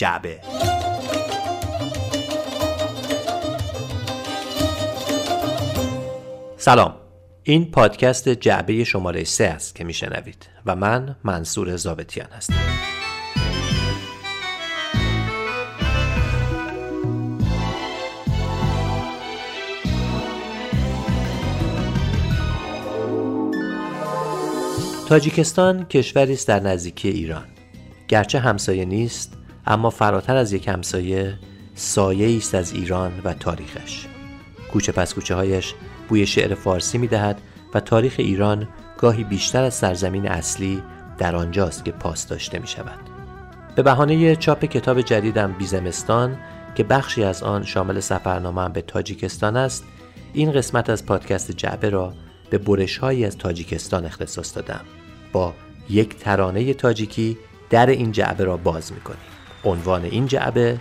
جعبه. سلام. این پادکست جعبه شماره سه است که میشنوید و من منصور زابتیان هستم. تاجیکستان کشوری است در نزدیکی ایران. گرچه همسایه نیست اما فراتر از یک همسایه سایه است از ایران و تاریخش. کوچه پس کوچه هایش بوی شعر فارسی می دهد و تاریخ ایران گاهی بیشتر از سرزمین اصلی در آنجاست که پاس داشته می شود. به بهانه چاپ کتاب جدیدم بیزمستان که بخشی از آن شامل سفرنامه به تاجیکستان است این قسمت از پادکست جعبه را به برش از تاجیکستان اختصاص دادم. با یک ترانه تاجیکی در این جعبه را باز می‌کنیم. عنوان این جعبه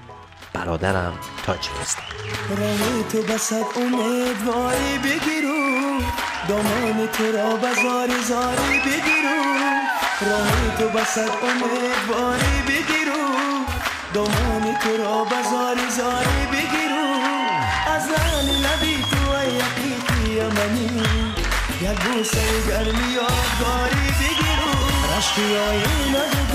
برادرم تاجیکستان راه تو بسد امیدواری بگیرو. دامان تو را بزاری زاری بگیرو. راه تو بسد امیدواری بگیرو. دامان تو را بزاری زاری بگیرو. از لعن لبی تو ای یقیقی یمنی یک بوسه گرمی آبداری بگیرو. رشتی آیین گل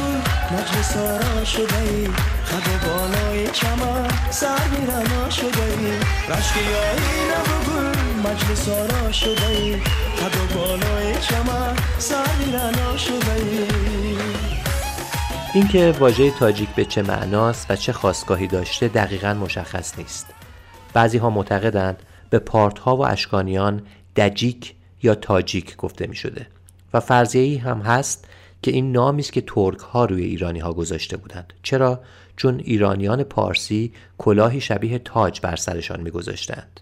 مجلس آرا شده ای خد بالای چمن سر میرنا شده ای رشتی آیین گل مجلس آرا شده ای خد بالای چمن سر میرنا شده ای اینکه واژه تاجیک به چه معناست و چه خواستگاهی داشته دقیقا مشخص نیست. بعضی ها معتقدند به پارت ها و اشکانیان دجیک یا تاجیک گفته می شده و فرضیه هم هست که این نامی است که ترک ها روی ایرانی ها گذاشته بودند. چرا؟ چون ایرانیان پارسی کلاهی شبیه تاج بر سرشان میگذاشتند.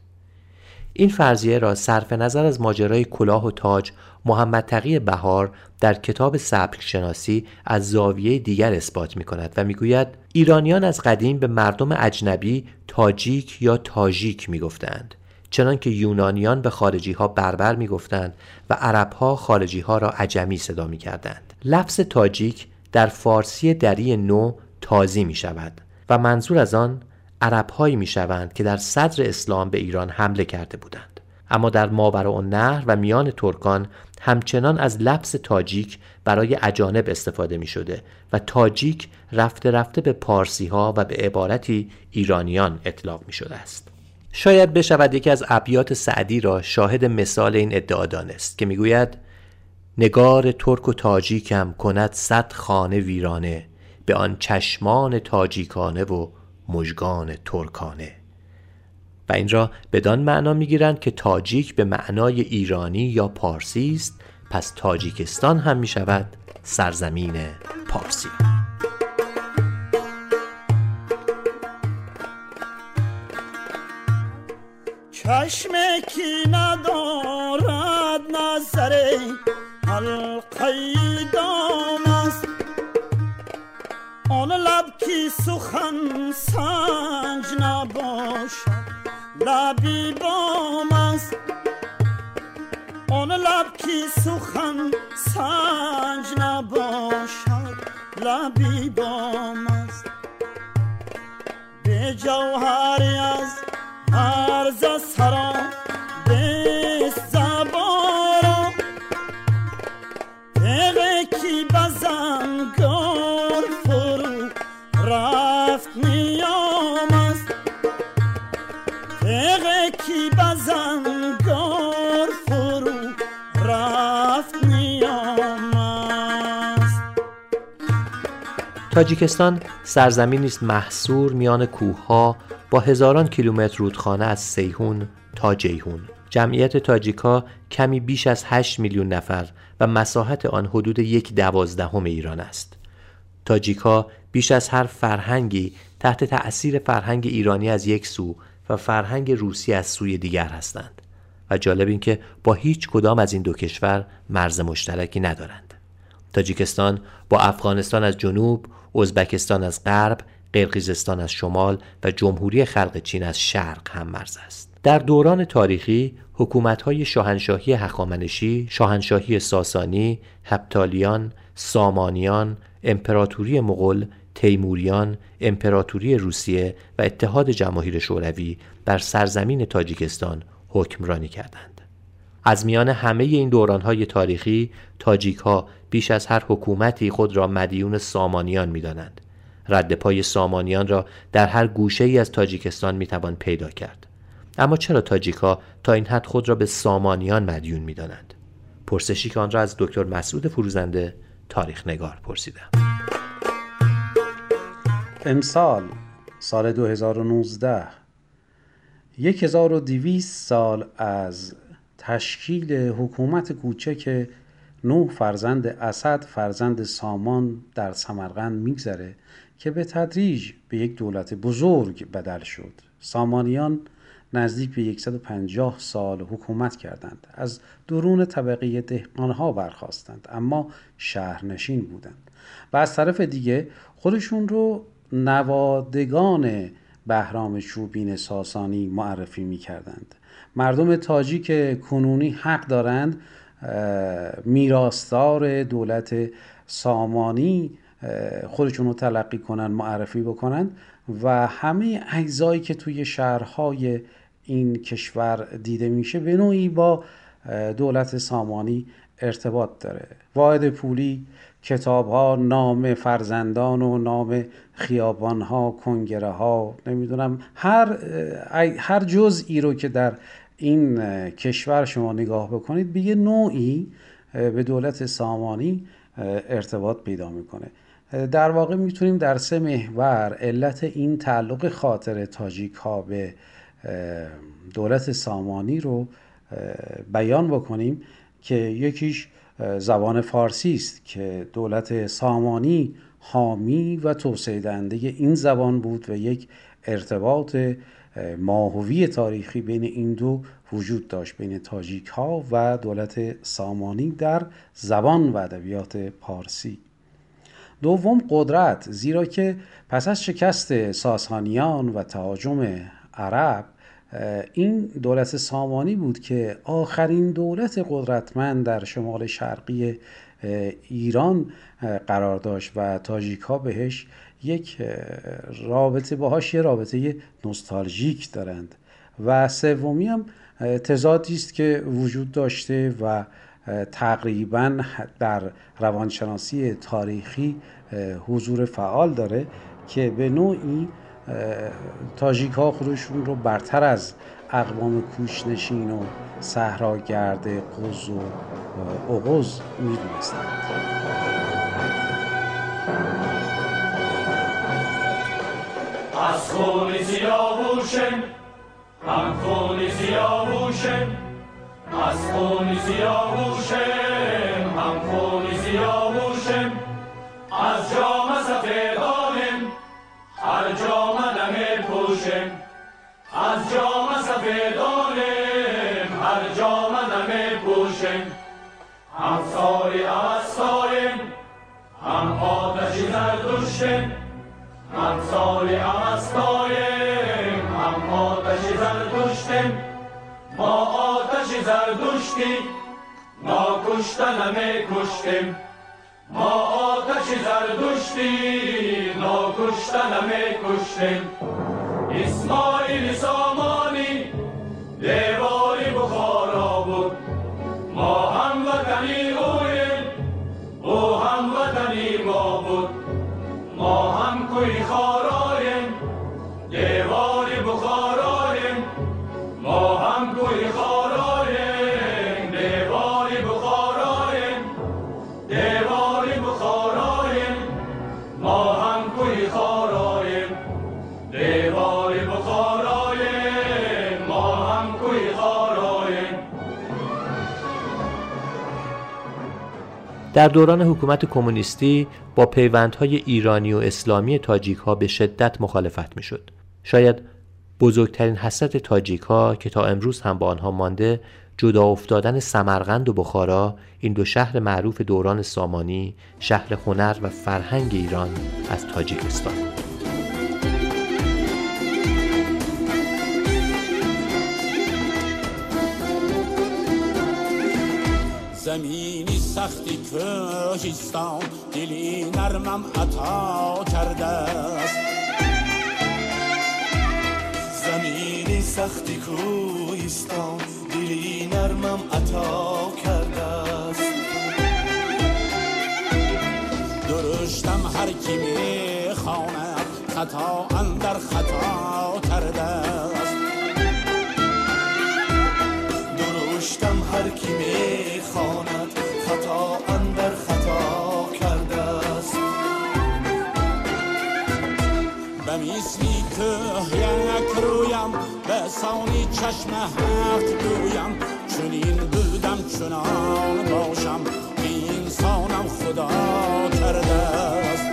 این فرضیه را صرف نظر از ماجرای کلاه و تاج محمد تقی بهار در کتاب سبک شناسی از زاویه دیگر اثبات می کند و می‌گوید ایرانیان از قدیم به مردم اجنبی تاجیک یا تاجیک می گفتند چنان که یونانیان به خارجی ها بربر می گفتند و عرب ها خارجی ها را عجمی صدا می کردند. لفظ تاجیک در فارسی دری نو تازی می شود و منظور از آن عرب هایی می شوند که در صدر اسلام به ایران حمله کرده بودند. اما در ماورا و نهر و میان ترکان همچنان از لفظ تاجیک برای اجانب استفاده می شده و تاجیک رفته رفته به پارسی ها و به عبارتی ایرانیان اطلاق می شده است. شاید بشود یکی از ابیات سعدی را شاهد مثال این ادعا دانست که می‌گوید نگار ترک و تاجیکم کند صد خانه ویرانه به آن چشمان تاجیکانه و مژگان ترکانه. و این را بدان معنا می‌گیرند که تاجیک به معنای ایرانی یا پارسی است پس تاجیکستان هم می شود سرزمین پارسی. چشم کی ندارد نظر حلقه دام است آن لب کی سخن سنج نباشد لبی بام است آن لب کی سخن سنج نباشد لبی بام است به جوهری از عرض سرا تاجیکستان سرزمینی است محصور میان کوهها با هزاران کیلومتر رودخانه از سیهون تا جیهون جمعیت تاجیکا کمی بیش از 8 میلیون نفر و مساحت آن حدود یک دوازدهم ایران است. تاجیکا بیش از هر فرهنگی تحت تأثیر فرهنگ ایرانی از یک سو و فرهنگ روسی از سوی دیگر هستند و جالب این که با هیچ کدام از این دو کشور مرز مشترکی ندارند. تاجیکستان با افغانستان از جنوب، ازبکستان از غرب قرقیزستان از شمال و جمهوری خلق چین از شرق هم مرز است. در دوران تاریخی حکومت‌های شاهنشاهی هخامنشی، شاهنشاهی ساسانی، هپتالیان، سامانیان، امپراتوری مغول تیموریان امپراتوری روسیه و اتحاد جماهیر شوروی بر سرزمین تاجیکستان حکمرانی کردند. از میان همه این دورانهای تاریخی تاجیک ها بیش از هر حکومتی خود را مدیون سامانیان می دانند. رد پای سامانیان را در هر گوشه ای از تاجیکستان می توان پیدا کرد. اما چرا تاجیک ها تا این حد خود را به سامانیان مدیون می دانند؟ پرسشی که آن را از دکتر مسعود فروزنده تاریخ نگار پرسیدم. امسال سال 2019 1200 سال از تشکیل حکومت کوچک نوح فرزند اسد فرزند سامان در سمرقند میگذره که به تدریج به یک دولت بزرگ بدل شد. سامانیان نزدیک به 150 سال حکومت کردند. از درون طبقه دهقانها برخواستند اما شهرنشین بودند. و از طرف دیگه خودشون رو نوادگان بهرام چوبین ساسانی معرفی می کردند مردم تاجیک کنونی حق دارند. میراستار دولت سامانی خودشون رو تلقی کنند معرفی بکنند و همه اجزایی که توی شهرهای این کشور دیده میشه به نوعی با دولت سامانی ارتباط داره. واحد پولی کتاب ها نام فرزندان و نام خیابان ها کنگره ها نمی‌دونم هر هر جزئی رو که در این کشور شما نگاه بکنید به یه نوعی به دولت سامانی ارتباط پیدا می‌کنه. در واقع می‌تونیم در سه محور علت این تعلق خاطر تاجیک ها به دولت سامانی رو بیان بکنیم که یکیش زبان فارسی است که دولت سامانی حامی و توسعه دهنده این زبان بود و یک ارتباط ماهوی تاریخی بین این دو وجود داشت بین تاجیک ها و دولت سامانی در زبان و ادبیات پارسی. دوم قدرت زیرا که پس از شکست ساسانیان و تهاجم عرب این دولت سامانی بود که آخرین دولت قدرتمند در شمال شرقی ایران قرار داشت و تاجیک ها بهش یک رابطه باهاش یه رابطه نوستالژیک دارند. و سومی هم تضادی است که وجود داشته و تقریبا در روانشناسی تاریخی حضور فعال داره که به نوعی تاجیک ها خودشون رو برتر از اقوام کوشنشین و صحراگرد قز و اغز می‌دونستند. از خون زیابوشم هم خون زیابوشم از خون زیابوشم هم خون زیابوشم از جام سفیدانم هر جام نمی پوشم از جام سفیدانم هر جام نمی پوشم هم ساری اوستایم هم آتشی زردوشم هم ساری اوستایم هم آتشی زردوشتم ما آتشی زردوشتی ما کشتن کشتیم ما آتش زردشتی ناکشتن می کشتیم اسماعیل سامانی دیواری ما هم کوی خارایم دیواری بخارایم ما هم کوی در دوران حکومت کمونیستی با پیوندهای ایرانی و اسلامی تاجیک ها به شدت مخالفت می شد. شاید بزرگترین حسرت تاجیک ها که تا امروز هم با آنها مانده جدا افتادن سمرقند و بخارا این دو شهر معروف دوران سامانی شهر هنر و فرهنگ ایران از تاجیکستان سختی کوهستان دلی نرمم عطا کرده است. زمین سختی کوهستان دلی نرمم عطا کرده است. درشتم هر کی می‌خواند خطا اندر خطا کرده است. درشتم هر کی چشم حق گویم چنین بودم چنان باشم انسانم خدا کرده است.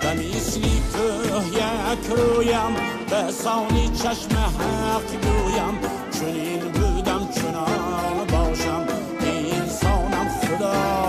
به مثلی که یک رویم به سانی چشم حق گویم چنین بودم چنان باشم انسانم خدا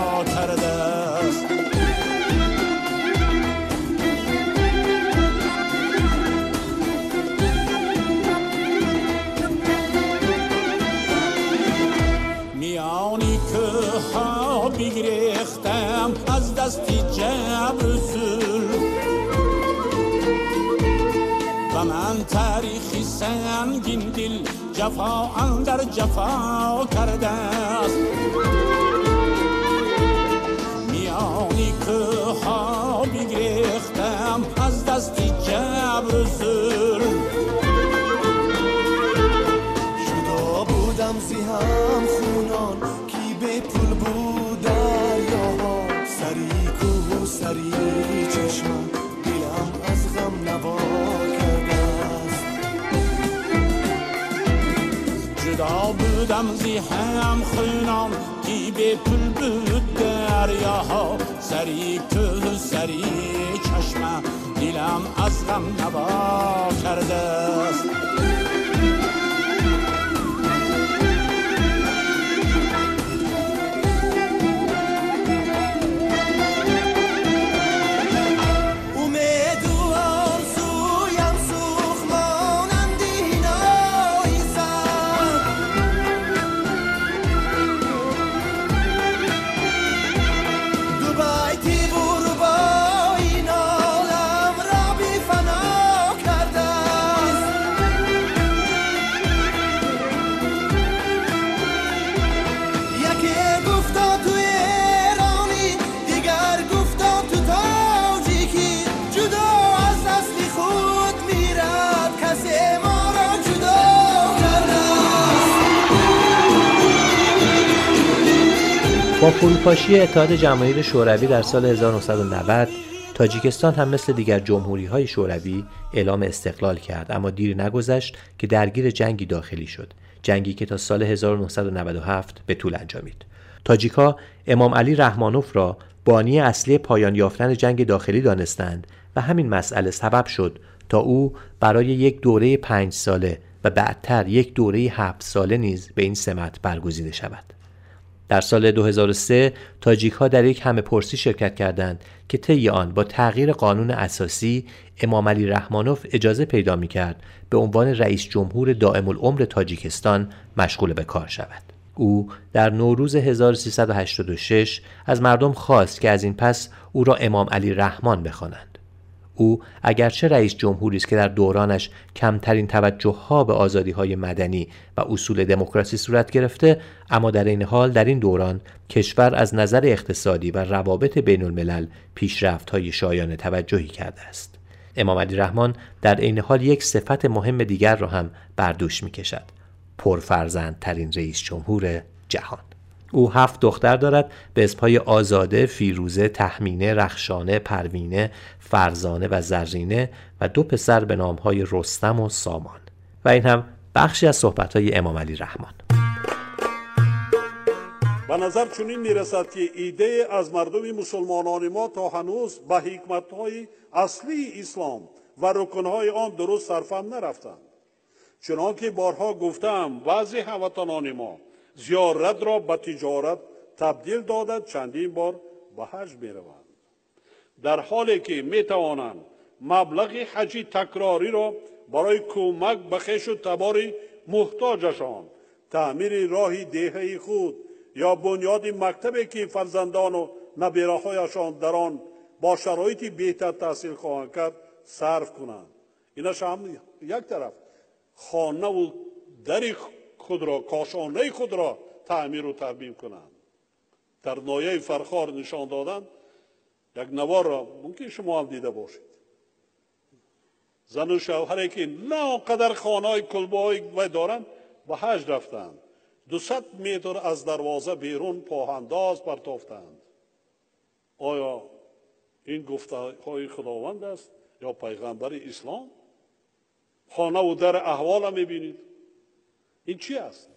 جفا اندر جفا کرده است. میانی که ها بگریختم از دستی جبر بودم زی هم خونام کی به پل بود دریاها سری که سری چشمه دلم از غم نوا کرده است فروپاشی اتحاد جماهیر شوروی در سال 1990 تاجیکستان هم مثل دیگر جمهوری های شوروی اعلام استقلال کرد اما دیر نگذشت که درگیر جنگی داخلی شد جنگی که تا سال 1997 به طول انجامید. تاجیکا امام علی رحمانوف را بانی اصلی پایان یافتن جنگ داخلی دانستند و همین مسئله سبب شد تا او برای یک دوره پنج ساله و بعدتر یک دوره هفت ساله نیز به این سمت برگزیده شود. در سال 2003 تاجیک ها در یک همه پرسی شرکت کردند که طی آن با تغییر قانون اساسی امام علی رحمانوف اجازه پیدا می کرد به عنوان رئیس جمهور دائم العمر تاجیکستان مشغول به کار شود. او در نوروز 1386 از مردم خواست که از این پس او را امام علی رحمان بخوانند. او اگرچه رئیس جمهوری است که در دورانش کمترین توجه ها به آزادی های مدنی و اصول دموکراسی صورت گرفته اما در این حال در این دوران کشور از نظر اقتصادی و روابط بین الملل پیشرفت های شایان توجهی کرده است. امام علی رحمان در عین حال یک صفت مهم دیگر را هم بر دوش می کشد پرفرزندترین رئیس جمهور جهان. او هفت دختر دارد به اسمهای آزاده، فیروزه، تحمینه، رخشانه، پروینه، فرزانه و زرینه و دو پسر به نامهای رستم و سامان. و این هم بخشی از صحبتهای امام علی رحمان. به نظر چنین می‌رسد که ایده از مردم مسلمانان ما تا هنوز به حکمتهای اصلی اسلام و رکنهای آن درست صرفم نرفتند. چنانکه بارها گفتم بعضی هموطنان ما زیارت را به تجارت تبدیل داده چندین بار به حج می. در حالی که می توانند مبلغ حجی تکراری را برای کمک به خیش و تبار محتاجشان تعمیر راه دهه خود یا بنیاد مکتبی که فرزندان و نبیرهایشان در آن با شرایط بهتر تحصیل خواهند کرد صرف کنند اینش هم یک طرف خانه و در خود را کاشانه خود را تعمیر و ترمیم کنند در نایه فرخار نشان دادن یک نوار را ممکن شما هم دیده باشید. زن و شوهری که نه قدر خانه های کلبه های دارند به حج رفتند دوصد متر از دروازه بیرون پاهنداز پرتافتند. آیا این گفته های خداوند است یا پیغمبر اسلام؟ خانه و در احوال می‌بینید. این چی است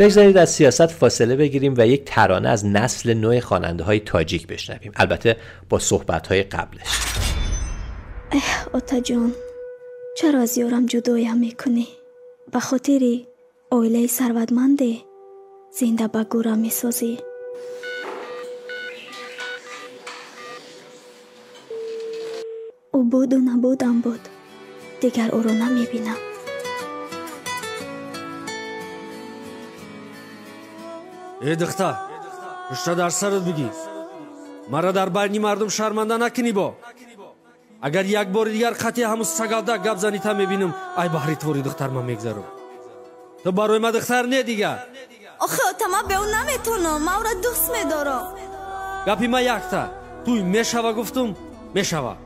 بگذارید از سیاست فاصله بگیریم و یک ترانه از نسل نوع خواننده های تاجیک بشنویم. البته با صحبت های قبلش. اه اوتا جان چرا از یارم جدایم می‌کنی؟ به خاطر اویله ثروتمنده زنده به گورم می‌سازی. او بود و نبودم بود. دیگر او رو نمی‌بینم. э дихта ишта дар сарат бигӣ мара дар байни мардум шарманда накунӣ бо. Агар як бори дигар қатъи ҳамун сагалда гап занита мебинам ай баҳри твори духтар ман мегзарам ту барои ма духтар не дигар? Охе отама бе ӯ наметонам ман ӯра дӯст медорам. Гапи ма якта. Туй мешава гуфтум мешава.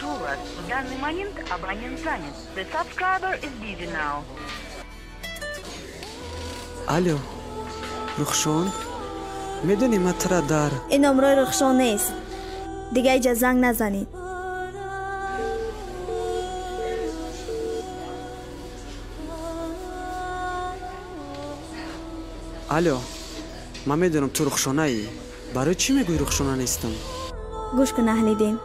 прошу вас, в данный момент абонент занят. The subscriber is busy now. Алло, Рухшон? медунӣ ман тара дар. Ин номрои рухшон нест. Дига иҷа занг назанед. Алло ман медонам ту рухшонаӣ барои чӣ мегӯӣ рухшона нестам? Гӯш кун аҳлидин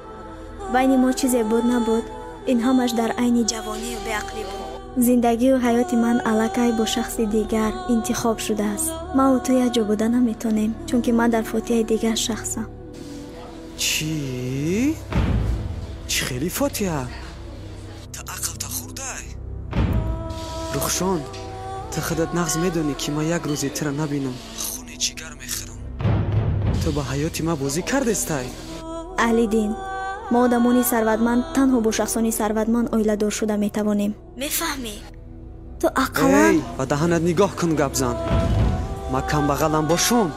байни мо чизе буд набуд. Ин ҳамаш дар айни ҷавонию беақлӣ буд. Зиндагию ҳаёти ман аллакай бо шахси дигар интихоб шудааст. Ман ва ту якҷо буда наметонем чунки ман дар фотиҳаи дигар шахсам. Чӣ? Чӣ хеле фотиҳа? Та ақлта хурдай. Рухшон ты худат нағз медонӣ ки ман як рӯзе тира набинам. Хуни ҷигар мехӯрам ту ба ҳаёти ман бозӣ кардестай? Аҳлидин мо одамони сарватманд танҳо бо шахсони сарватманд оиладор шуда метавонем. Мефаҳмӣ. Ту ақаллан эй ба даҳанат нигоҳ кун гап зан ман камбағалам бошум.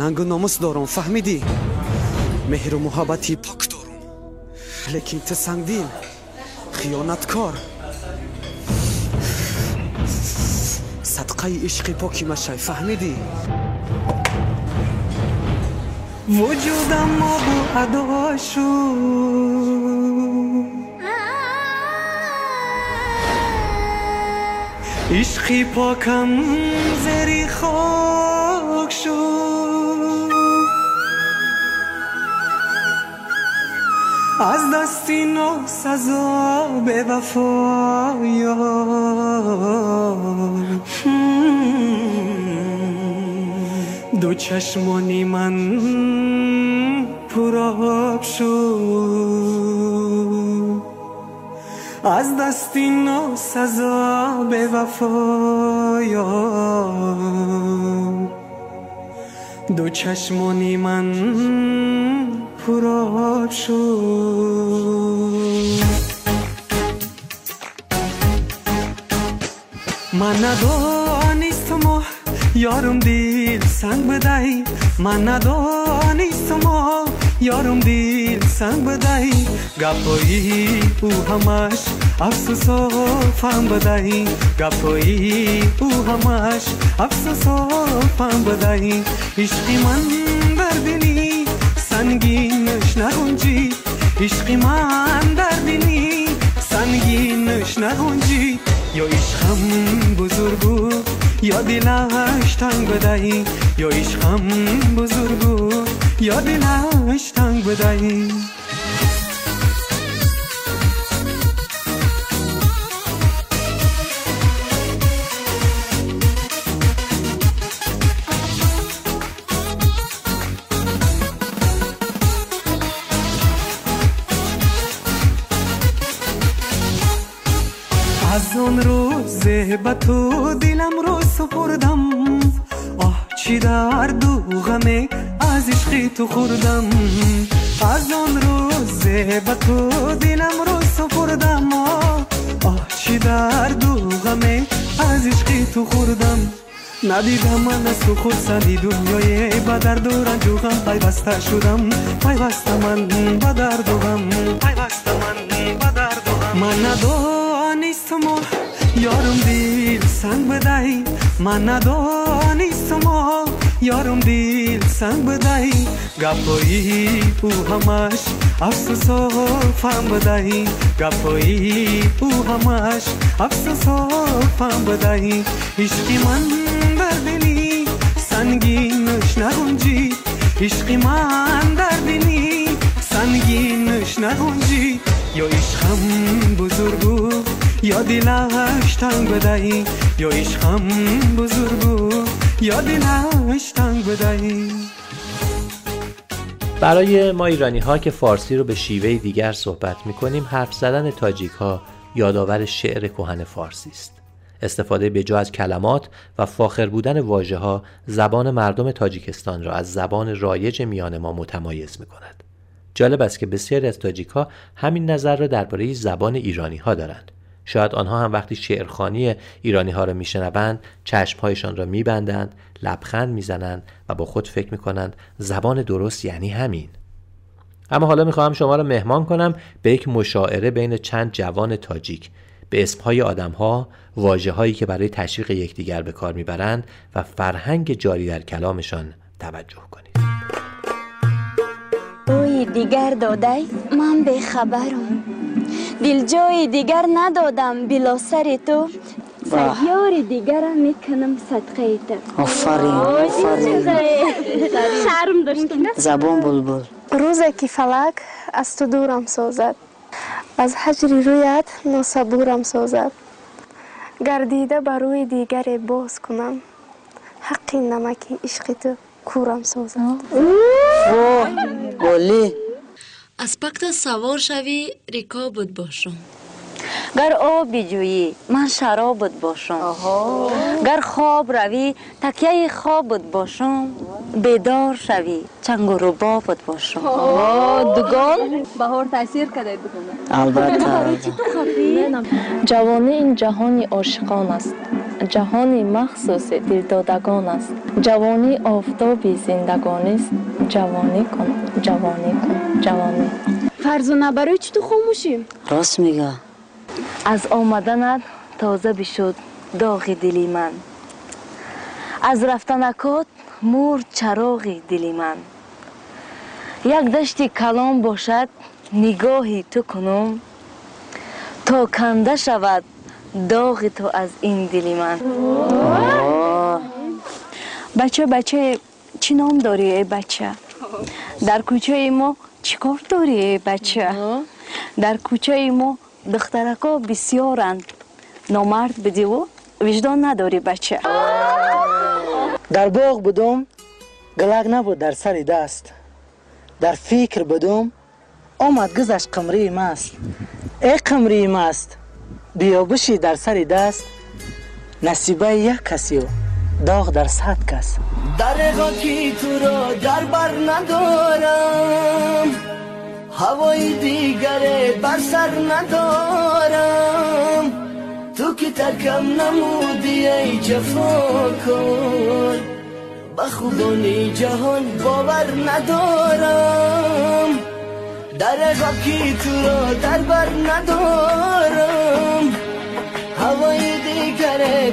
Нангу номус дорам фаҳмидӣ? Меҳру муҳаббати пок дорум лекин ту сангдил хиёнаткор. Садқаи ишқи وجودم ما بو عداشو عشقی پاکم زری خاک از دستی نو سزا به وفایا دو چشمانی من پراب شد. از دستی ناسزا به وفایم دو چشمانی من پراب شد. من ندانستم یارم دید سنگ بدهی. من ندانیستم ما یارم دیل سنگ بدهی. گپایی او همش افسوس و فهم بدهی. گپایی او همش افسوس و فهم بدهی. عشقی من در دلی سنگینش نگنجی. عشقی من در دلی سنگینش نگنجی. یا عشقم بزرگ بود دلش تنگ بدهی یا عشقم بزرگو یا دلش تنگ بدهی. лаҳзе ба ту диламро супурдам оҳ чӣ дарду ғаме аз ишқи ту хӯрдам аз он рӯзе ба ту диламро супурдам оҳ чӣ дарду ғаме аз ишқи ту хӯрдам надидам ман аз ту хурсанди дунёе ба дарду ранҷу ғам пайваста шудам пайваста ман ба дарду ғам пайваста ман ба дарду ғам ман надонистум یارم دل سنگ بدهی. من ندانستم یارم دل سنگ بدهی. گپایی او همش افسوس و فهم بدهی. گپایی او همش افسوس و فهم بدهی. عشقی من در دلی سنگینش نگنجی عشقی من در دلی سنگینش نگنجی یا عشقم بزرگو یا دلش تنگ بدهی یا عشقم بزرگو یا دلش تنگ بدهی برای ما ایرانی ها که فارسی رو به شیوه دیگر صحبت می کنیم حرف زدن تاجیک ها یادآور شعر کهن فارسی است. استفاده به از کلمات و فاخر بودن واژه ها زبان مردم تاجیکستان را از زبان رایج میان ما متمایز می کند. جالب است که بسیاری از تاجیک ها همین نظر را درباره زبان ایرانی ها دارند. شاید آنها هم وقتی شعرخانی ایرانی ها را میشنوند چشمهایشان را میبندند لبخند می‌زنند و با خود فکر می‌کنند زبان درست یعنی همین. اما حالا می‌خواهم شما را مهمان کنم به یک مشاعره بین چند جوان تاجیک. به اسمهای آدمها واجه هایی که برای تشویق یکدیگر به کار می‌برند و فرهنگ جاری در کلامشان توجه کنید. روی دیگر داده من به خبرم. дилҷои дигар надодам билосари ту. Сайёри дигара мекунам садқаи ту. Офарин офарин. шарм доштам забон булбул. Рӯзе ки фалак аз ту дурам созад. Аз ҳаҷри рӯят носабурам созад. Гардида ба рӯи дигаре боз кунам. Ҳаққи намаки ишқи ту курам созад. Олӣ аз пакта савор шавӣ рико буд бошум гар оби ҷӯӣ ман шароб буд бошум гар хоб равӣ такяи хоб буд бошум бедор шавӣ чангурубо буд бошум дугон? Баҳор таъсир кардаи дугон албатта. Ҷавонӣ ин ҷаҳони ошиқон аст ҷаҳони махсуси дилдодагон аст. Ҷавонӣ офтоби зиндагонист ҷавонӣ кун ҷавонӣ кун ҷавонӣ фарзуна барои чӣ ту хомӯшӣ? Рост мегӯ аз омаданат тоза бишуд доғи дили ман. Аз рафтанакот мурд чароғи дили ман. Як дашти калон бошад нигоҳи ту кунум. То канда шавад доғи ту аз ин дили ман. Бача бачае чӣ ном дорӣ э бача? Дар кӯчаи мо чӣ кор дорӣ э бача? Дар кӯчаи мо духтарако бисьёранд номард бидиву виҷдон надорӣ бача. Дар боғ будум галак набуд дар сари даст. Дар фикр будум омад гузашт қимрии маст. Э қимрии маст گذشت قمری مست ای قمری مست بیا بشی در سر دست نصیبه یک کسی و داغ در صد کس. در غاکی تو را در بر ندارم هوای دیگر بر سر ندارم. تو که ترکم نمودی ای جفا کن به خوبانی جهان باور ندارم. در غاکی تو را در بر ندارم.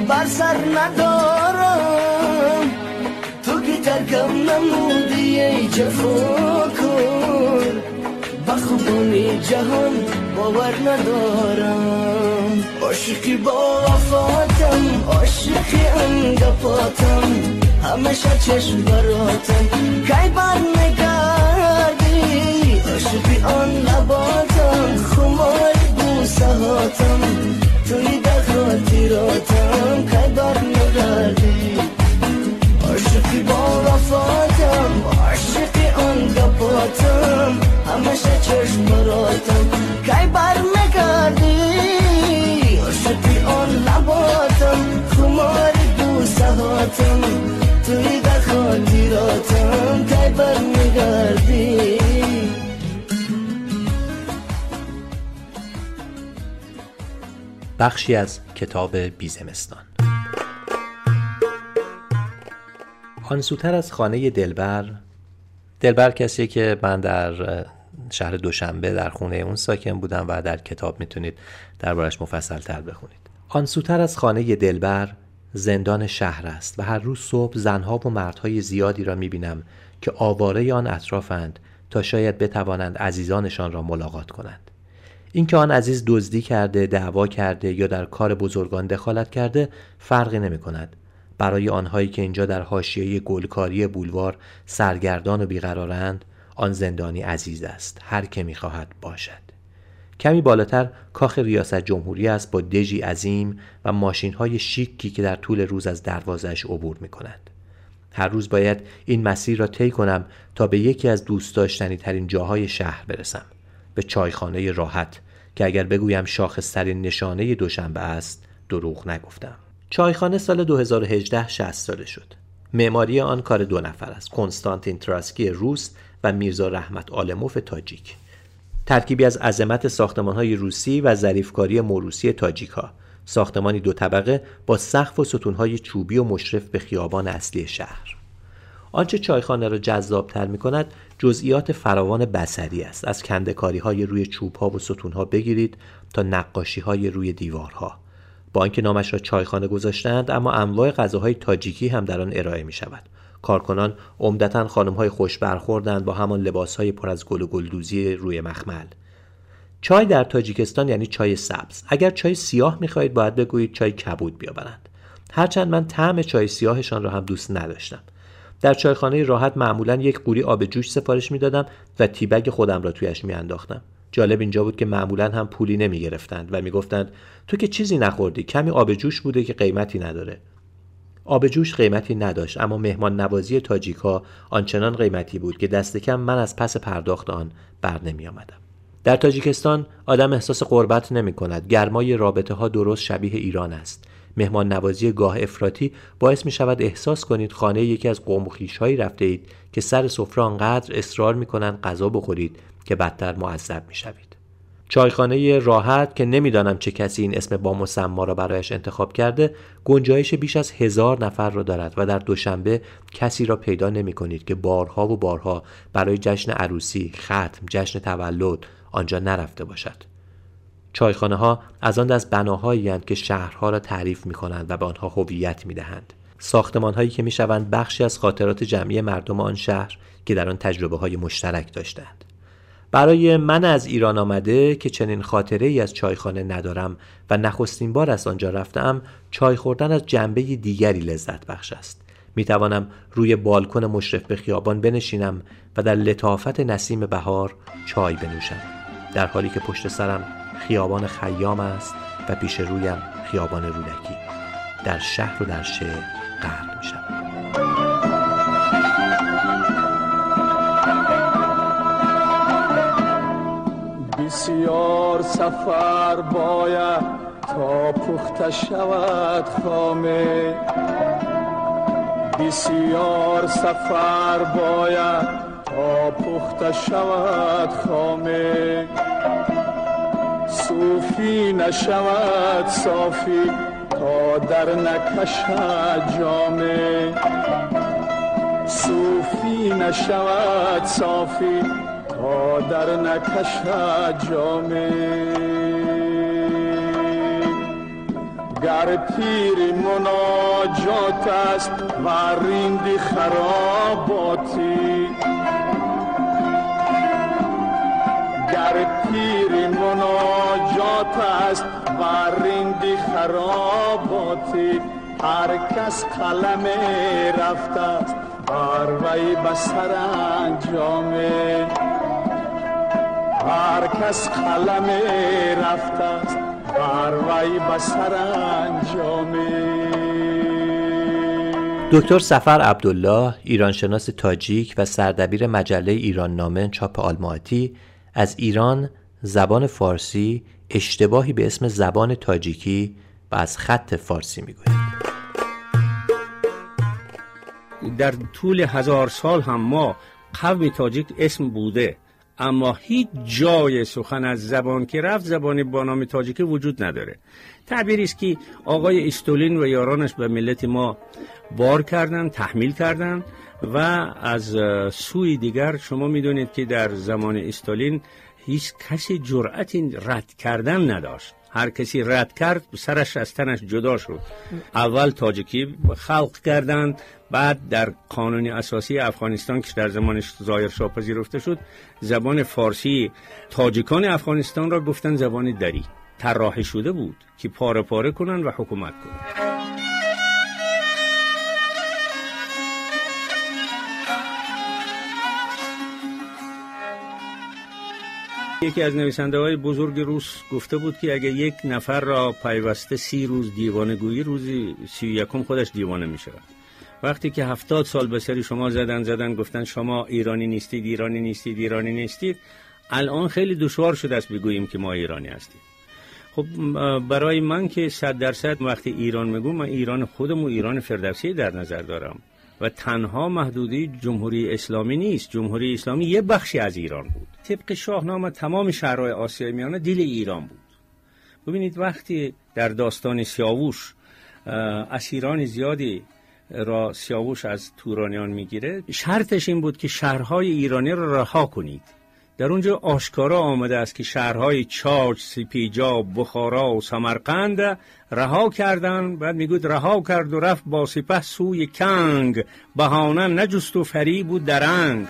بر سر ندارم. تو که ترکم نمودی ای جفا کن بخوبونی جهان باور ندارم. عاشقی با وفاتم عاشقی انگفاتم همیشه چشم براتم. کی بر نگردی؟ عاشقی آن لباتم خمار بوسه هاتم توی در خاطراتم کی بر نگردی. عاشقی با وفاتم عاشقی آن گپاتم. همیشه چشم براتم. کی بر نگردی عاشقی آن لباتم. خمار بوسه هاتم توی در خاطراتم کی بر نگردی بخشی از کتاب بیزمستان. آن سوتر از خانه دلبر دلبر کسی که من در شهر دوشنبه در خونه اون ساکن بودم و در کتاب می‌تونید دربارش مفصل تر بخونید. آن سوتر از خانه دلبر زندان شهر است و هر روز صبح زنها و مردهای زیادی را می‌بینم که آواره آن اطرافند تا شاید بتوانند عزیزانشان را ملاقات کنند. اینکه آن عزیز دزدی کرده دعوا کرده یا در کار بزرگان دخالت کرده فرقی نمی کند برای آنهایی که اینجا در حاشیه گلکاری بولوار سرگردان و بیقرارند آن زندانی عزیز است. هر که می‌خواهد باشد. کمی بالاتر کاخ ریاست جمهوری است با دژی عظیم و ماشین های شیکی که در طول روز از دروازش عبور می کنند. هر روز باید این مسیر را طی کنم تا به یکی از دوست داشتنی ترین جاهای شهر برسم. به چایخانه راحت که اگر بگویم شاخصترین نشانه دوشنبه است دروغ نگفتم چایخانه سال 2018 60 ساله شد. معماری آن کار دو نفر است. کنستانتین تراسکی روس و میرزا رحمت آلموف تاجیک. ترکیبی از عظمت ساختمانهای روسی و ظریفکاری موروسی تاجیک ها. ساختمانی دو طبقه با سقف و ستونهای چوبی و مشرف به خیابان اصلی شهر. آنچه چایخانه را جذابتر می کند جزئیات فراوان بسری است. از کندکاری های روی چوب ها و ستون ها بگیرید تا نقاشی های روی دیوارها. با اینکه نامش را چایخانه گذاشتند اما انواع غذاهای تاجیکی هم در آن ارائه می شود کارکنان عمدتا خانمهای خوش برخوردند با همان لباسهای پر از گل و گلدوزی روی مخمل. چای در تاجیکستان یعنی چای سبز. اگر چای سیاه می‌خواهید باید بگویید چای کبود بیاورند. هرچند من طعم چای سیاهشان را هم دوست نداشتم. در چایخانه راحت معمولا یک قوری آب جوش سفارش می‌دادم و تیبگ خودم را تویش میانداختم. جالب اینجا بود که معمولا هم پولی نمی گرفتند و می‌گفتند تو که چیزی نخوردی کمی آب جوش بوده که قیمتی نداره. آب جوش قیمتی نداشت اما مهمان نوازی تاجیکا آنچنان قیمتی بود که دست کم من از پس پرداخت آن بر نمی آمدم. در تاجیکستان آدم احساس قربت نمی کند گرمای رابطه ها درست شبیه ایران است. مهمان نوازی گاه افراطی باعث می شود احساس کنید خانه یکی از قوم هایی رفته اید که سر سفره آنقدر اصرار می کنند غذا بخورید که بدتر معذب می شوید. چایخانه راحت که نمی‌دانم چه کسی این اسم با مسما را برایش انتخاب کرده گنجایش بیش از هزار نفر را دارد و در دوشنبه کسی را پیدا نمی کنید که بارها و بارها برای جشن عروسی، ختم، جشن تولد آنجا نرفته باشد. چایخانه ها از آن دست بناهایی که شهرها را تعریف می کنند و به آنها هویت می دهند. ساختمان هایی که می شوند بخشی از خاطرات جمعی مردم آن شهر که در آن تجربه های مشترک داشتند. برای من از ایران آمده که چنین خاطره ای از چایخانه ندارم و نخستین بار از آنجا رفتم چای خوردن از جنبه دیگری لذت بخش است می توانم روی بالکن مشرف به خیابان بنشینم و در لطافت نسیم بهار چای بنوشم در حالی که پشت سرم خیابان خیام است و پیش رویم خیابان رودکی در شهر و در شهر غرق می شود. بسیار سفر باید تا پخته شود خامه. بسیار سفر باید تا پخته شود خامه. صوفی نشود صافی تا در نکشد جامه. صوفی نشود صافی تا در نکشد جامه. گر پیر مناجات است و ریندی خراباتی گر پیر مناجات است. و رندی خراباتی هر کس قلم رفته است. بر وی بسر انجامه. هر کس قلم رفته است. بر وی بسر انجامه. دکتر سفر عبدالله ایرانشناس تاجیک و سردبیر مجله ایران نامه چاپ آلماتی از ایران زبان فارسی اشتباهی به اسم زبان تاجیکی و از خط فارسی می‌گوید. در طول هزار سال هم ما قوم تاجیک اسم بوده اما هیچ جای سخن از زبان که رفت زبان با نام تاجیکی وجود نداره. تعبیری است که آقای استولین و یارانش به ملت ما بار کردن تحمیل کردن و از سوی دیگر شما می‌دونید که در زمان استالین هیچ کسی جرأت رد کردن نداشت. هر کسی رد کرد سرش از تنش جدا شد. اول تاجیکی خلق کردند بعد در قانون اساسی افغانستان که در زمانش ظاهر شاه پذیرفته شد زبان فارسی تاجیکان افغانستان را گفتن زبان دری. طراحی شده بود که پاره پاره کنند و حکومت کنند یکی از نویسنده های بزرگ روس گفته بود که اگر یک نفر را پیوسته سی روز دیوانه گویی روزی سی یکم خودش دیوانه می شود وقتی که هفتاد سال به سری شما زدن زدن گفتن شما ایرانی نیستید ایرانی نیستید ایرانی نیستید الان خیلی دشوار شده است بگوییم که ما ایرانی هستیم. خب برای من که صد درصد وقتی ایران میگم من ایران خودم و ایران فردوسی در نظر دارم. و تنها محدودی جمهوری اسلامی نیست. جمهوری اسلامی یه بخشی از ایران بود. طبق شاهنامه تمام شهرهای آسیای میانه دل ایران بود. ببینید وقتی در داستان سیاووش اسیران زیادی را سیاووش از تورانیان می‌گیره شرطش این بود که شهرهای ایرانی را رها کنید. در اونجا آشکارا آمده است که شهرهای چاچ، سپیجا، بخارا و سمرقند رها کردن. بعد میگود رها کرد و رفت با سپه سوی کنگ. بهانه نجست و فریب و درنگ.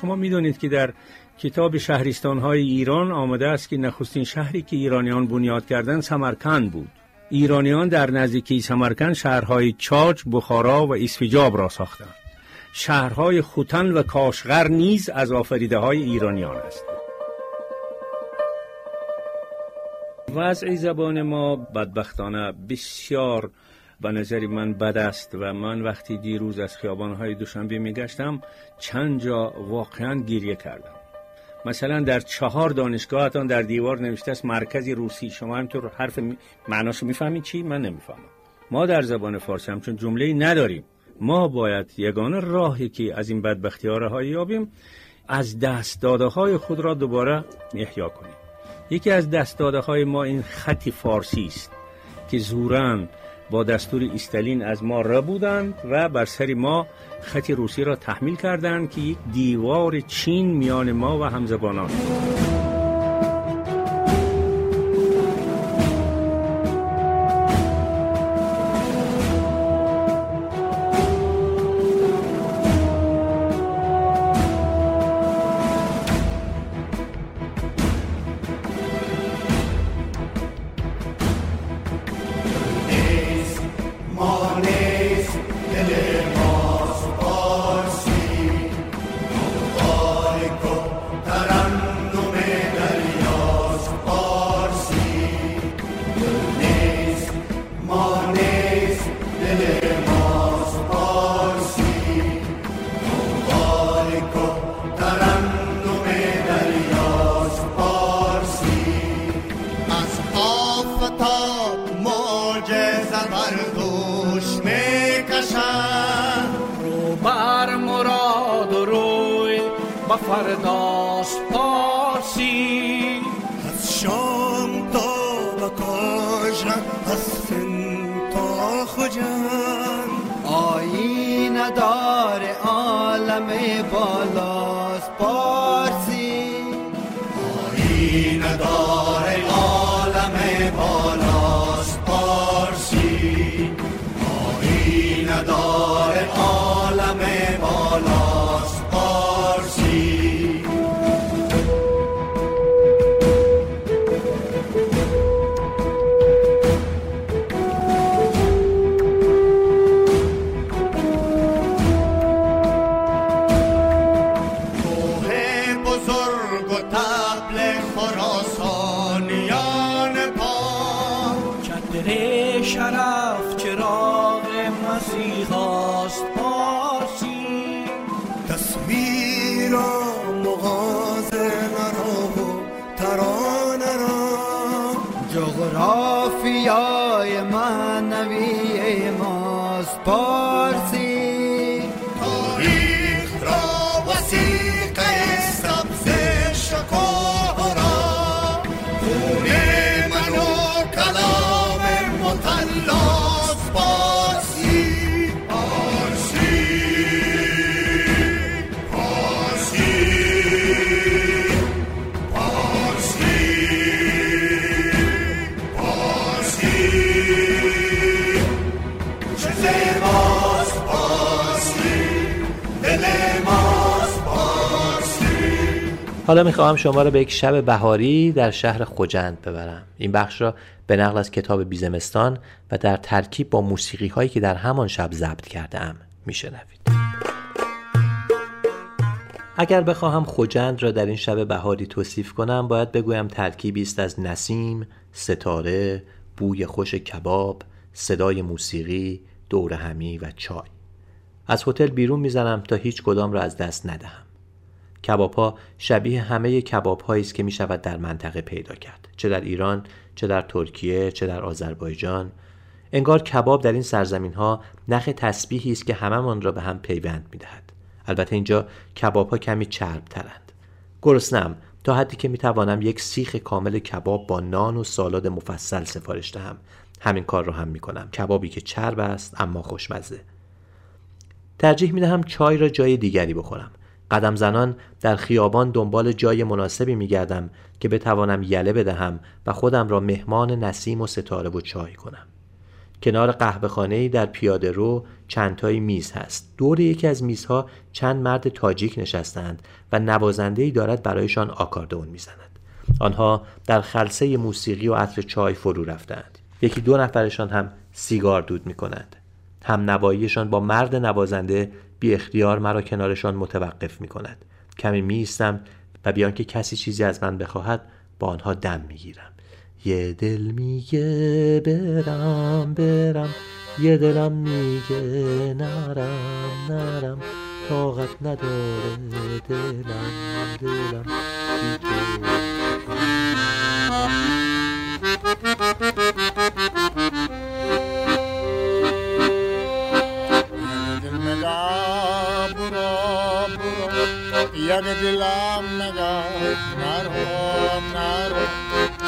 شما می‌دونید که در کتاب شهرستان های ایران آمده است که نخستین شهری که ایرانیان بنیاد کردن سمرکند بود. ایرانیان در نزدیکی سمرکند شهرهای چاچ، بخارا و اسفجاب را ساختند. شهرهای خوتن و کاشغر نیز از آفریده های ایرانیان است. وضع زبان ما بدبختانه بسیار به نظر من بد است و من وقتی دیروز از خیابانهای دوشنبه میگشتم چند جا واقعا گریه کردم. مثلا در چهار دانشگاهتان در دیوار نوشته است مرکز روسی. شما همطور حرف معناشو می‌فهمید چی؟ من نمی‌فهمم. ما در زبان فارسی همچون جمله نداریم. ما باید یگانه راهی که از این بدبختی ها رهایی یابیم از دست داده های خود را دوباره احیا کنیم. یکی از دست داده های ما این خطی فارسی است که زورن با دستور استالین از ما را بودند و بر سر ما خط روسی را تحمیل کردند که یک دیوار چین میان ما و همزبانان. تصویر مغاز نرا و ترانه را. جغرافیای معنوی ماست پارسی حالا می‌خواهم شما را به یک شب بهاری در شهر خوجند ببرم. این بخش را به نقل از کتاب بیزمستان و در ترکیب با موسیقی هایی که در همان شب ضبط کرده ام میشنوید. اگر بخواهم خوجند را در این شب بهاری توصیف کنم باید بگویم ترکیبی است از نسیم، ستاره، بوی خوش کباب، صدای موسیقی، دور همی و چای. از هتل بیرون می‌زنم تا هیچ کدام را از دست ندهم. کباب ها شبیه همه کباب هایی است که می شود در منطقه پیدا کرد. چه در ایران چه در ترکیه چه در آذربایجان. انگار کباب در این سرزمین ها نخ تسبیحی است که هممان را به هم پیوند می دهد البته اینجا کباب ها کمی چرب ترند گرسنم تا حدی که می توانم یک سیخ کامل کباب با نان و سالاد مفصل سفارش دهم. همین کار را هم می کنم کبابی که چرب است اما خوشمزه. ترجیح می دهم چای را جای دیگری بخورم. قدم زنان در خیابان دنبال جای مناسبی می گردم که بتوانم یله بدهم و خودم را مهمان نسیم و ستاره و چای کنم. کنار قهوه در پیاده رو چند تایی میز هست. دور یکی از میزها چند مرد تاجیک نشستند و نوازنده دارد برایشان آکاردئون می‌زند. آنها در خلسه موسیقی و عطر چای فرو رفتند. یکی دو نفرشان هم سیگار دود می کنند هم نواییشان با مرد نوازنده بی اختیار مرا کنارشان متوقف می کند. کمی می ایستم و بیان که کسی چیزی از من بخواهد با آنها دم می گیرم. یه دل میگه برم برم. یه دلم میگه نرم نرم. طاقت نداره دلم دلم. یک دلم نگاه نرو نرو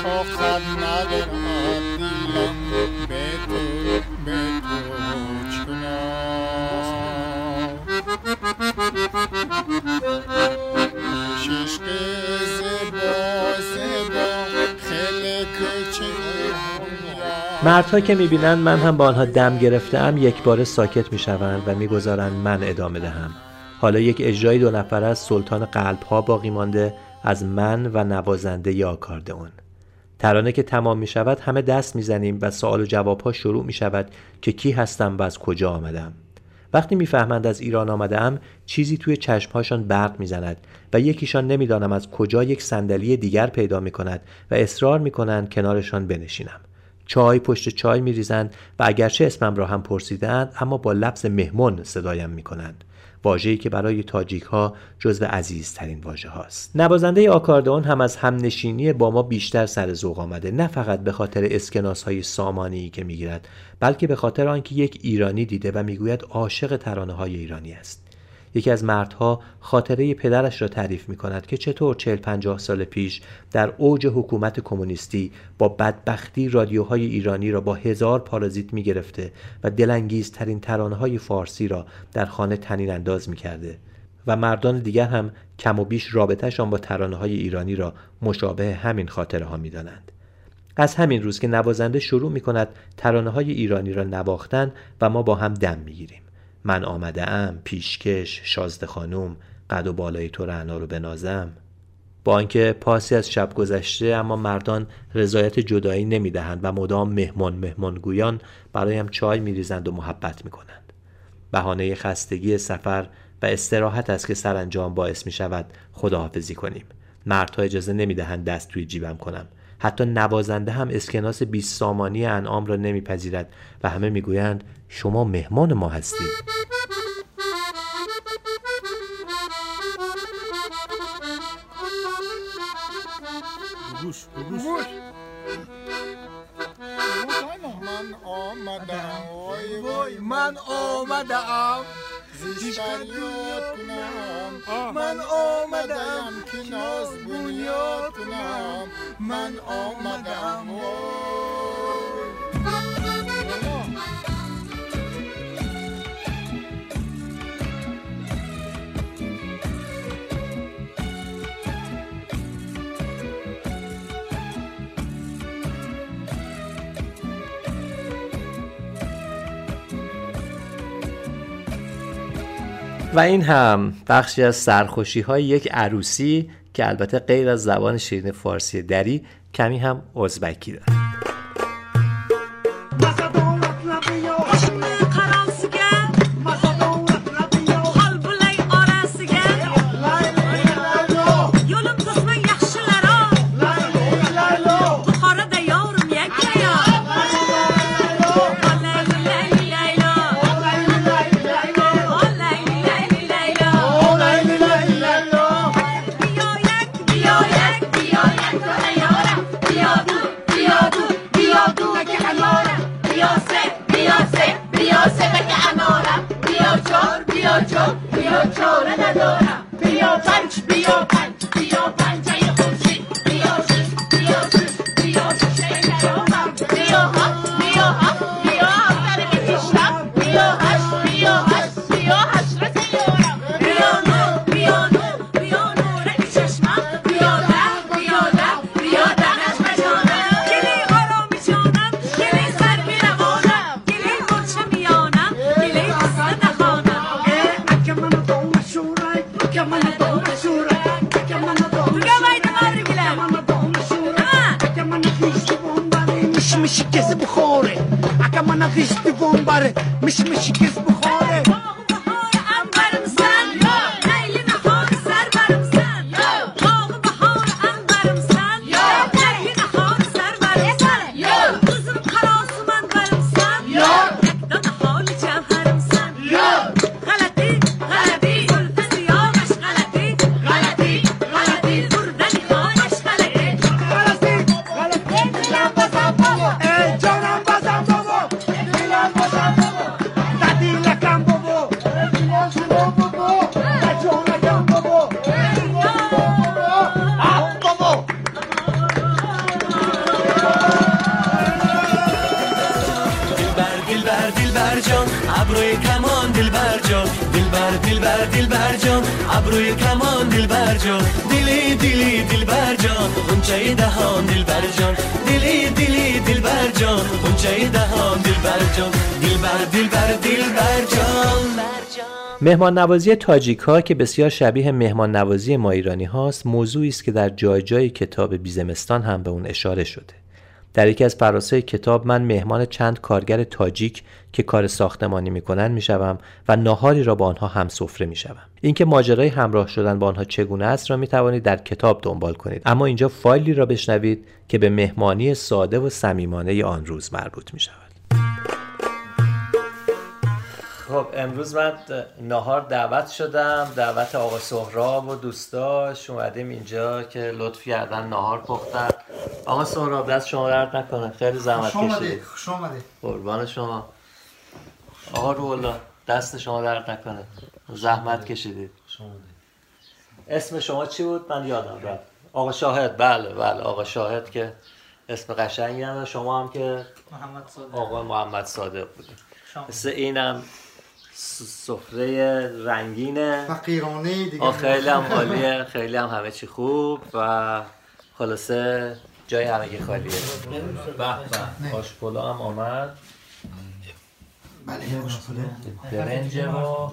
طاقت ندارم دیلم به تو به تو کوچک مردها که می‌بینند من هم با آنها دم گرفتم یک بار ساکت می‌شوند و می‌گذارند من ادامه دهم. حالا یک اجرای دو نفر از سلطان قلب ها باقی مانده از من و نوازنده آکاردئون ترانه که تمام می شود همه دست می‌زنیم و سوال و جواب ها شروع می شود که کی هستم و از کجا آمدم. وقتی می‌فهمند از ایران آمدم چیزی توی چشمهاشان برق می‌زند و یکیشان نمی‌دانم از کجا یک صندلی دیگر پیدا می کند و اصرار می کنند کنارشان بنشینم. چای پشت چای می ریزند و اگرچه اسمم را هم پرسیدند اما با لفظ مهمون صدایم می کنند واژه‌ای که برای تاجیک ها جزو عزیزترین واژه هاست نوازنده آکاردئون هم از همنشینی با ما بیشتر سر ذوق آمده. نه فقط به خاطر اسکناس های سامانی که می‌گیرد بلکه به خاطر آنکه یک ایرانی دیده و می‌گوید عاشق ترانه های ایرانی است. یکی از مردها خاطره پدرش را تعریف می کند که چطور 40 50 سال پیش در اوج حکومت کمونیستی با بدبختی رادیوهای ایرانی را با هزار پارازیت می گرفته و دلانگیزترین ترانه های فارسی را در خانه تنین انداز می کرده و مردان دیگر هم کم و بیش رابطهشان با ترانه های ایرانی را مشابه همین خاطره ها می دانند. از همین روز که نوازنده شروع می کند ترانه های ایرانی را نواختن و ما با هم دم می گیریم. من آمده ام پیشکش شازده خانوم قد و بالای تو رعنا رو بنازم. با آنکه پاسی از شب گذشته اما مردان رضایت جدایی نمی‌دهند و مدام مهمان مهمان گویان برایم چای میریزند و محبت می‌کنند. بهانه خستگی سفر و استراحت است که سرانجام باعث می شود خداحافظی کنیم. مردها اجازه نمی‌دهند دست توی جیبم کنم. حتی نوازنده هم اسکناس 20 سامانی انعام را نمیپذیرد و همه می‌گویند شما مهمان ما هستید. گوش گوش من آمدم. وای وای. من آمدم. زیش فریاد کنم. من آمدم که ناز بنیاد کنم. من آمدم و این هم بخشی از سرخوشی های یک عروسی که البته غیر از زبان شیرین فارسی دری کمی هم ازبکی داره. برجان دلی دلی دل برجان اونچه دهان دل برجان دلی دلی دل برجان اونچه دهان دل برجان دل بر دل بر دل برجان مهمان نوازی تاجیک ها که بسیار شبیه مهمان نوازی ما ایرانی هاست موضوعی است که در جای جای کتاب بیزمستان هم به اون اشاره شده. در یکی از فراسای کتاب من مهمان چند کارگر تاجیک که کار ساختمانی می‌کنن می‌شوم و ناهاری را با آنها هم سفره می‌شوم. اینکه ماجرای همراه شدن با آنها چگونه است را می‌توانید در کتاب دنبال کنید. اما اینجا فایلی را بشنوید که به مهمانی ساده و صمیمانه آن روز مربوط می شود خب امروز من نهار دعوت شدم دعوت آقا سهراب و دوستاش. اومدیم اینجا که لطف کردن نهار پختن. آقا سهراب دست شما درد نکنه. خیلی زحمت کشیدید خوش آمده قربان شما. آقا رولا دست شما درد نکنه. زحمت کشیدید اسم شما چی بود؟ من یادم رفت. آقا شاهد بله بله. آقا شاهد که اسم قشنگی هم شما هم که محمد صادق. آقا محمد صادق بودید مثل اینم سفره رنگینه فقیرانه دیگه خیلی هم حالیه خیلی هم همه چی خوب و خلاصه جای همگی خالیه. به به. آشپولا هم آمد. بله آشپولا برنج و دیگه ما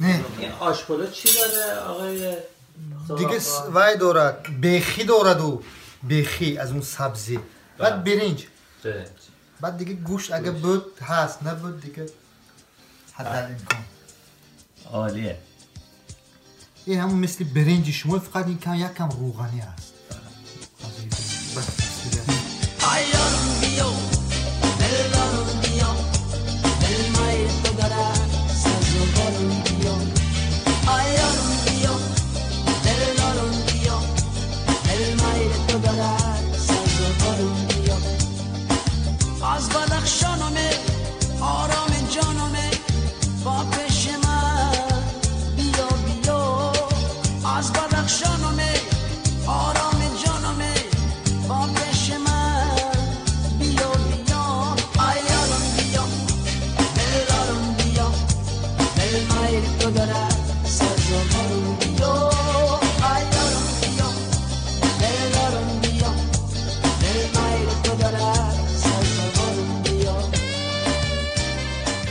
نه. این آشپولا چی داره آقای دیگه وای دارد بیخی دارد و بیخی از اون سبزی. بعد برنج. برنج. بعد دیگه گوشت اگه بود هست نبود دیگه حد امکان. عالیه. این همون مثل برنج شما فقط این کم یک کم روغنی است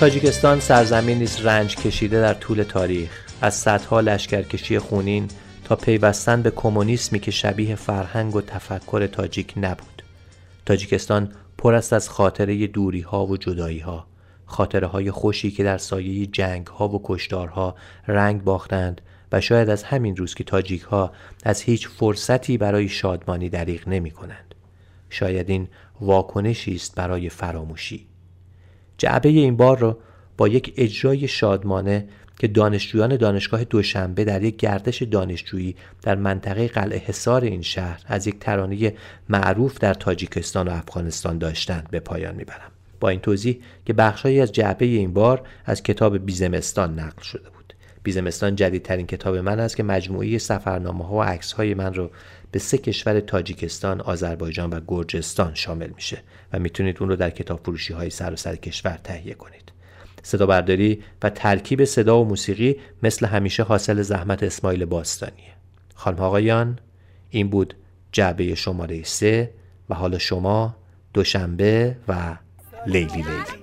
تاجیکستان سرزمینی است رنج کشیده در طول تاریخ. از صدها لشکرکشی خونین تا پیوستن به کمونیسمی که شبیه فرهنگ و تفکر تاجیک نبود. تاجیکستان پر است از خاطره دوری ها و جدایی ها خاطره های خوشی که در سایه جنگ ها و کشدارها رنگ باختند و شاید از همین روز که تاجیک ها از هیچ فرصتی برای شادمانی دریغ نمی کنند. شاید این واکنشی است برای فراموشی. جعبه این بار را با یک اجرای شادمانه که دانشجویان دانشگاه دوشنبه در یک گردش دانشجویی در منطقه قلعه حصار این شهر از یک ترانه معروف در تاجیکستان و افغانستان داشتند به پایان می‌برم. با این توضیح که بخشهایی از جعبه این بار از کتاب بیزمستان نقل شده بود. بیزمستان جدیدترین کتاب من است که مجموعه سفرنامه ها و عکس های من رو به سه کشور تاجیکستان، آذربایجان و گرجستان شامل میشه و می‌تونید اون رو در کتاب فروشی های سراسر کشور تهیه کنید. صدا برداری و ترکیب صدا و موسیقی مثل همیشه حاصل زحمت اسماعیل باستانیه. خانم آقایان این بود جعبه شماره سه و حالا شما دوشنبه و لیلی لیلی